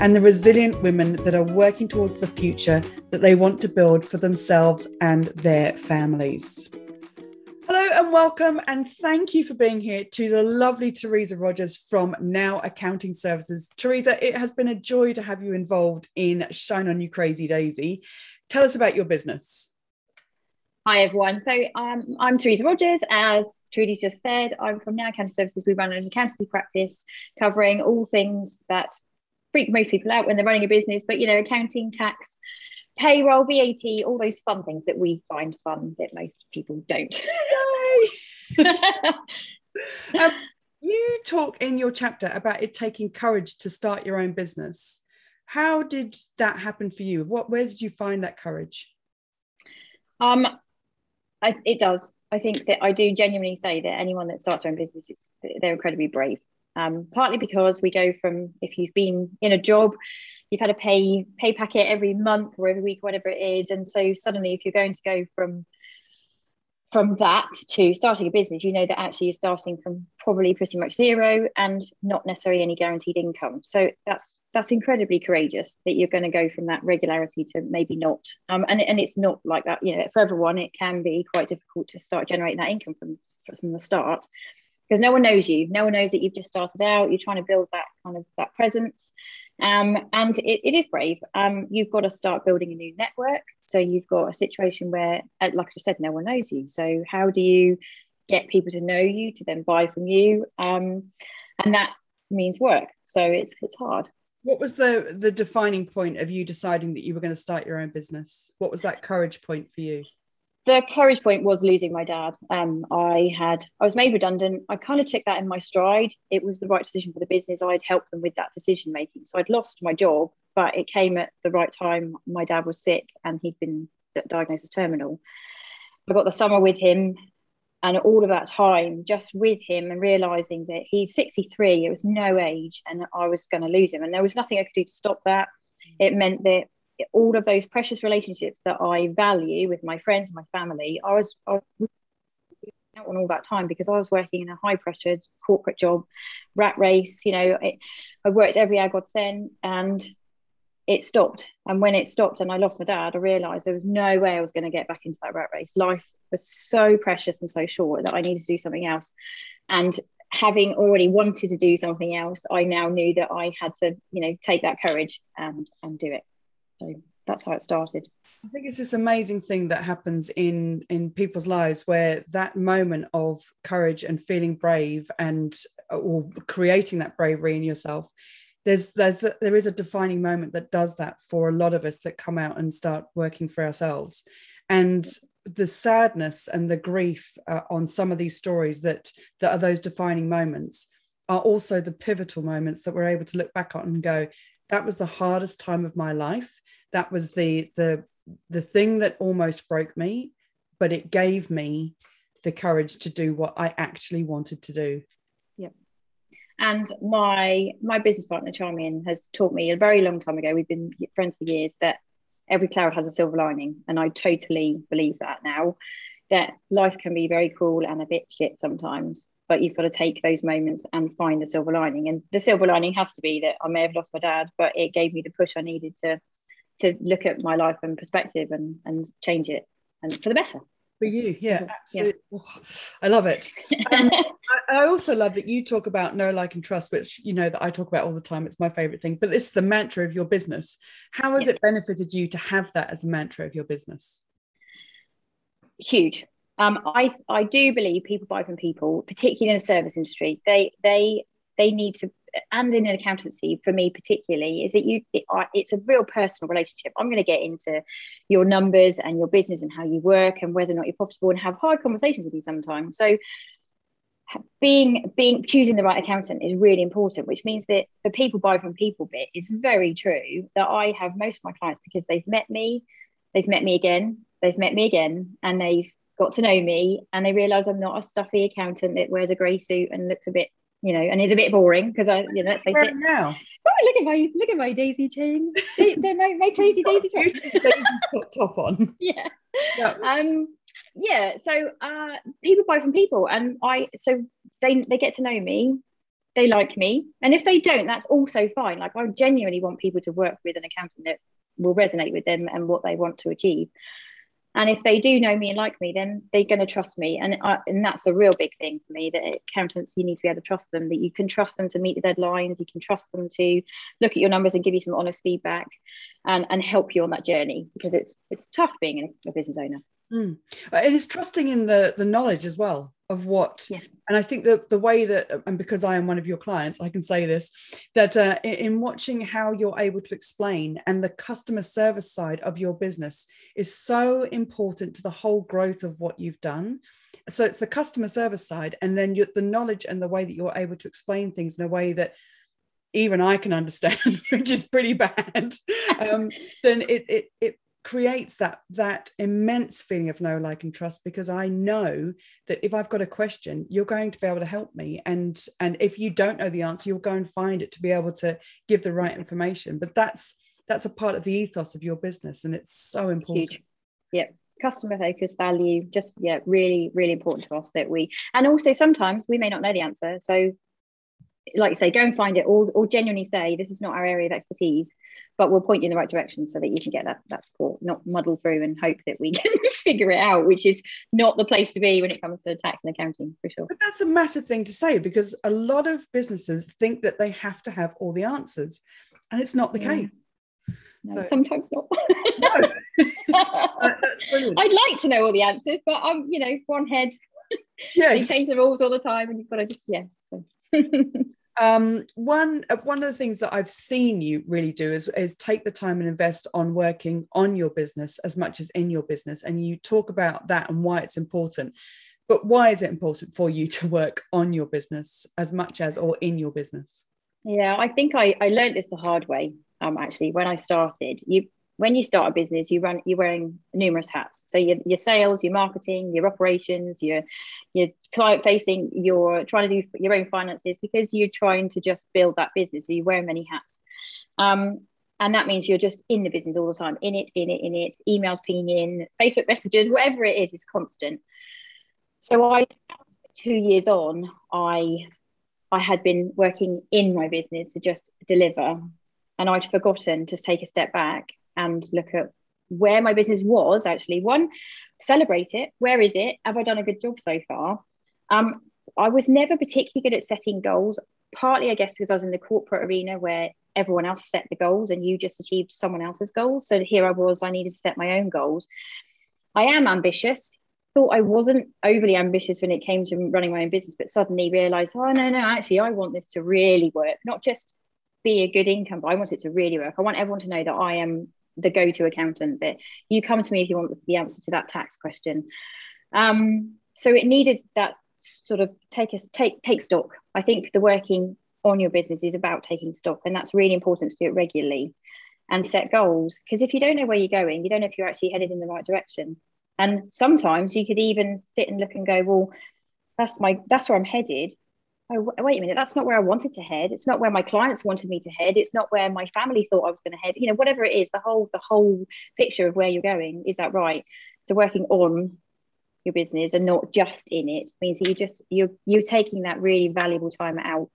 and the resilient women that are working towards the future that they want to build for themselves and their families. Hello and welcome, and thank you for being here to the lovely Teresa Rogers from Now Accounting Services. Teresa, it has been a joy to have you involved in Shine On You Crazy Daisy. Tell us about your business. Hi everyone. So um, I'm Teresa Rogers. As Trudy just said, I'm from Now Accounting Services. We run an accountancy practice covering all things that freak most people out when they're running a business, but you know, accounting, tax, payroll, VAT, all those fun things that we find fun that most people don't. um, you talk in your chapter about it taking courage to start your own business. How did that happen for you? What where did you find that courage? Um, I, it does. I think that I do genuinely say that anyone that starts their own business is they're incredibly brave um, partly because we go from if you've been in a job you've had a pay pay packet every month or every week whatever it is and so suddenly if you're going to go from from that to starting a business you know that actually you're starting from probably pretty much zero and not necessarily any guaranteed income. So that's that's incredibly courageous that you're going to go from that regularity to maybe not. Um, and, and it's not like that you know for everyone it can be quite difficult to start generating that income from from the start because no one knows you. No one knows that you've just started out. You're trying to build that kind of that presence. Um, and it, it is brave. Um, you've got to start building a new network. So you've got a situation where uh, like i said no one knows you. So how do you get people to know you to then buy from you? Um, and that means work. So it's it's hard. What was the the defining point of you deciding that you were going to start your own business? What was that courage point for you the courage point was losing my dad. Um, I had I was made redundant. I kind of took that in my stride. It was the right decision for the business. I'd helped them with that decision making. So I'd lost my job, but it came at the right time. My dad was sick and he'd been diagnosed as terminal. I got the summer with him, and all of that time just with him and realizing that he's 63. It was no age, and I was going to lose him, and there was nothing I could do to stop that. It meant that all of those precious relationships that I value with my friends and my family, I was, I was out on all that time because I was working in a high pressured corporate job, rat race. You know, it, I worked every hour God sent, and it stopped. And when it stopped, and I lost my dad, I realised there was no way I was going to get back into that rat race. Life was so precious and so short that I needed to do something else. And having already wanted to do something else, I now knew that I had to, you know, take that courage and and do it. So that's how it started. I think it's this amazing thing that happens in in people's lives where that moment of courage and feeling brave and or creating that bravery in yourself there's, there's there is a defining moment that does that for a lot of us that come out and start working for ourselves and the sadness and the grief uh, on some of these stories that that are those defining moments are also the pivotal moments that we're able to look back on and go that was the hardest time of my life that was the the the thing that almost broke me but it gave me the courage to do what i actually wanted to do. Yep. And my my business partner charmian has taught me a very long time ago we've been friends for years that every cloud has a silver lining and i totally believe that now that life can be very cruel and a bit shit sometimes but you've got to take those moments and find the silver lining. And the silver lining has to be that i may have lost my dad but it gave me the push i needed to to look at my life and perspective and and change it and for the better for you yeah absolutely yeah. Oh, i love it um, I, I, also love that you talk about know like and trust which you know that i talk about all the time it's my favorite thing but this is the mantra of your business how has yes. it benefited you to have that as the mantra of your business huge um, I, I do believe people buy from people, particularly in the service industry. They they they need to and in an accountancy for me particularly is that you it, it's a real personal relationship. I'm going to get into your numbers and your business and how you work and whether or not you're profitable and have hard conversations with you sometimes. So being being choosing the right accountant is really important which means that the people buy from people bit is very true that i have most of my clients because they've met me they've met me again, they've met me again, and they've got to know me and they realize I'm not a stuffy accountant that wears a grey suit and looks a bit, you know, and it's a bit boring because I, you know, let's face it. Now. Oh, look at my look at my daisy chain. They're my, my crazy daisy top. top on. Yeah. yeah. Um yeah, so uh people buy from people and I so they they get to know me, they like me. And if they don't, that's also fine. Like I genuinely want people to work with an accountant that will resonate with them and what they want to achieve and if they do know me and like me then they're going to trust me. And I, and that's a real big thing for me that accountants you need to be able to trust them that you can trust them to meet the deadlines you can trust them to look at your numbers and give you some honest feedback and and help you on that journey because it's it's tough being a business owner mm. and it's trusting in the the knowledge as well of what yes. and i think that the way that and because i am one of your clients i can say this that uh, in watching how you're able to explain and the customer service side of your business is so important to the whole growth of what you've done so it's the customer service side and then you, the knowledge and the way that you're able to explain things in a way that even I can understand, which is pretty bad, um, then it, it it creates that that immense feeling of know like and trust because i know that if i've got a question you're going to be able to help me. And and if you don't know the answer you'll go and find it to be able to give the right information. But that's that's a part of the ethos of your business and it's so important Huge. yeah. Customer focus value just yeah really really important to us that we and also sometimes we may not know the answer. So like you say, go and find it, or, or genuinely say this is not our area of expertise, but we'll point you in the right direction so that you can get that that support, not muddle through and hope that we can figure it out, which is not the place to be when it comes to tax and accounting for sure. But that's a massive thing to say because a lot of businesses think that they have to have all the answers, and it's not the yeah. case. No, so, sometimes not. no. that's brilliant. I'd like to know all the answers, but I'm, you know, one head. Yeah, they change the rules all the time, and you've got to just yeah. So. Um, one uh, one of the things that I've seen you really do is, is take the time and invest on working on your business as much as in your business. And you talk about that and why it's important. But why is it important for you to work on your business as much as or in your business? Yeah, I think I, I learned this the hard way. Um, actually, when I started, you when you start a business, you run you're wearing numerous hats. So your, your sales, your marketing, your operations, your your client facing, you're trying to do your own finances because you're trying to just build that business. So you wear many hats. Um, and that means you're just in the business all the time, in it, in it, in it, emails pinging in, Facebook messages, whatever it is, is constant. So I two years on, I I had been working in my business to just deliver. And I'd forgotten to take a step back and look at where my business was actually. One, celebrate it. Where is it? Have I done a good job so far? Um, I was never particularly good at setting goals, partly, I guess, because I was in the corporate arena where everyone else set the goals and you just achieved someone else's goals. So here I was, I needed to set my own goals. I am ambitious. Thought I wasn't overly ambitious when it came to running my own business, but suddenly realized, oh, no, no, actually, I want this to really work, not just be a good income, but I want it to really work. I want everyone to know that I am the go-to accountant that you come to me if you want the answer to that tax question. Um, so it needed that sort of take us take take stock. I think the working on your business is about taking stock and that's really important to do it regularly and set goals because if you don't know where you're going you don't know if you're actually headed in the right direction. And sometimes you could even sit and look and go well that's my that's where i'm headed oh wait a minute that's not where i wanted to head. It's not where my clients wanted me to head. It's not where my family thought i was going to head. You know whatever it is the whole the whole picture of where you're going is that right? So working on your business and not just in it means you just you're you're taking that really valuable time out.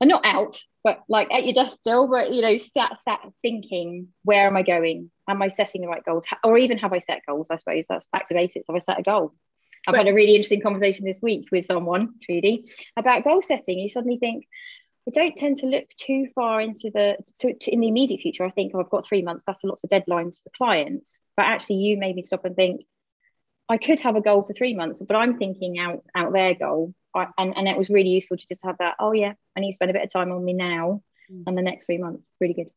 And not out but like at your desk still but you know sat sat thinking where am i going? Am i setting the right goals? Or even have i set goals i suppose? That's back to basics. Have i set a goal I've had a really interesting conversation this week with someone, Trudy, about goal setting. You suddenly think, I don't tend to look too far into the to, to, in the immediate future. I think oh, I've got three months. That's lots of deadlines for clients. But actually, you made me stop and think. I could have a goal for three months, but I'm thinking out out their goal, I, and and it was really useful to just have that. Oh yeah, I need to spend a bit of time on me now, mm. and the next three months. Really good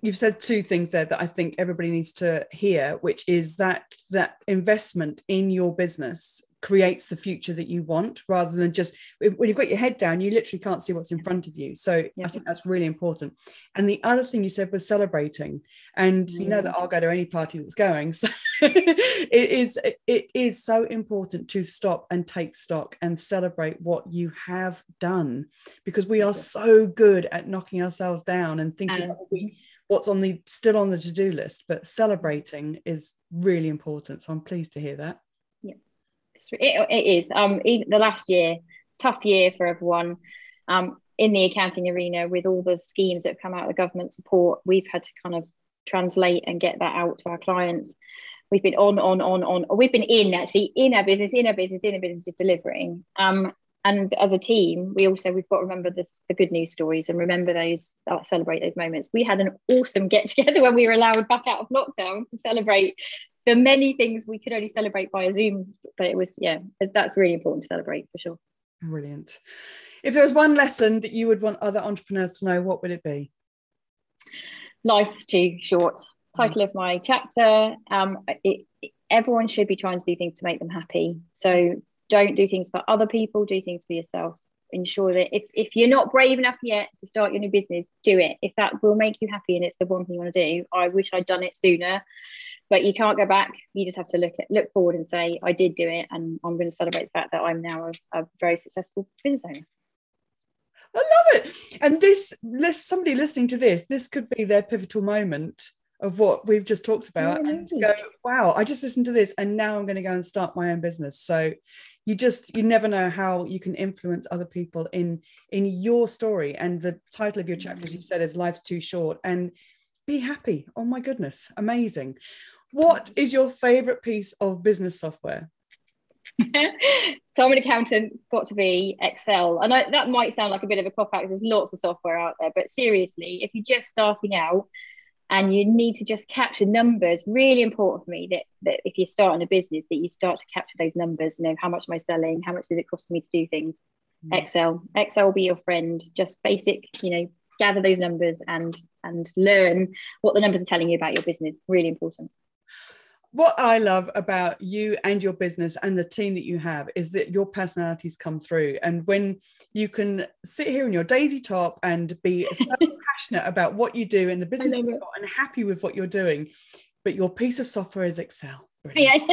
you've said two things there that I think everybody needs to hear, which is that that investment in your business creates the future that you want rather than just when you've got your head down you literally can't see what's in front of you. So yeah. i think that's really important. And the other thing you said was celebrating. And you know that mm. i'll go to any party that's going. So it is it is so important to stop and take stock and celebrate what you have done because we are so good at knocking ourselves down and thinking um, what's on the still on the to-do list but celebrating is really important so i'm pleased to hear that it, it is. Um, the last year, tough year for everyone. Um, in the accounting arena, with all the schemes that have come out of the government support, we've had to kind of translate and get that out to our clients. We've been on, on, on, on. We've been in actually in our business, in our business, in our business, just delivering. Um, and as a team, we also we've got to remember this, the good news stories and remember those, uh, celebrate those moments. We had an awesome get together when we were allowed back out of lockdown to celebrate the many things we could only celebrate via Zoom, but it was yeah, that's really important to celebrate for sure. Brilliant. If there was one lesson that you would want other entrepreneurs to know, what would it be? Life's too short. Title of my chapter. Um, it, everyone should be trying to do things to make them happy. So don't do things for other people. Do things for yourself. Ensure that if, if you're not brave enough yet to start your new business, do it. If that will make you happy and it's the one thing you want to do, I wish I'd done it sooner but you can't go back you just have to look at look forward and say i did do it and i'm going to celebrate the fact that i'm now a, a very successful business owner I love it. And this, somebody listening to this, this could be their pivotal moment of what we've just talked about and go, wow, I just listened to this and now I'm going to go and start my own business. So you just you never know how you can influence other people in in your story. And the title of your mm. chapter, as you said, is Life's Too Short. And be happy. Oh my goodness, amazing. What is your favorite piece of business software? so I'm an accountant. It's got to be Excel. And I, that might sound like a bit of a cop out. There's lots of software out there, but seriously, if you're just starting out and you need to just capture numbers, really important for me that, that if you're starting a business, that you start to capture those numbers. You know, how much am I selling? How much does it cost me to do things? Mm. Excel. Excel will be your friend. Just basic, you know, gather those numbers and and learn what the numbers are telling you about your business. Really important what I love about you and your business and the team that you have is that your personalities come through. And when you can sit here in your daisy top and be so passionate about what you do in the business and happy with what you're doing, but your piece of software is Excel. Yeah.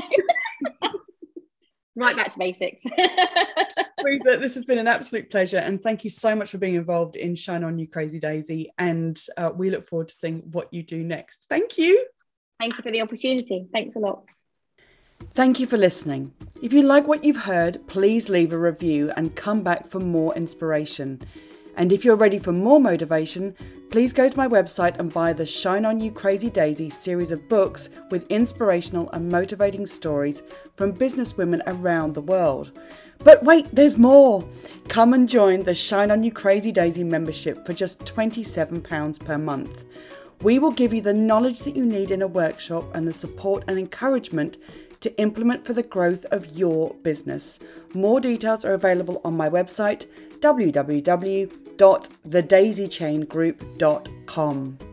right back to basics. Louisa, this has been an absolute pleasure. And thank you so much for being involved in Shine On You Crazy Daisy. And uh, we look forward to seeing what you do next. Thank you. Thank you for the opportunity. Thanks a lot. Thank you for listening. If you like what you've heard, please leave a review and come back for more inspiration. And if you're ready for more motivation, please go to my website and buy the Shine On You Crazy Daisy series of books with inspirational and motivating stories from businesswomen around the world. But wait, there's more! Come and join the Shine On You Crazy Daisy membership for just £27 per month. We will give you the knowledge that you need in a workshop and the support and encouragement to implement for the growth of your business. More details are available on my website www.thedaisychaingroup.com.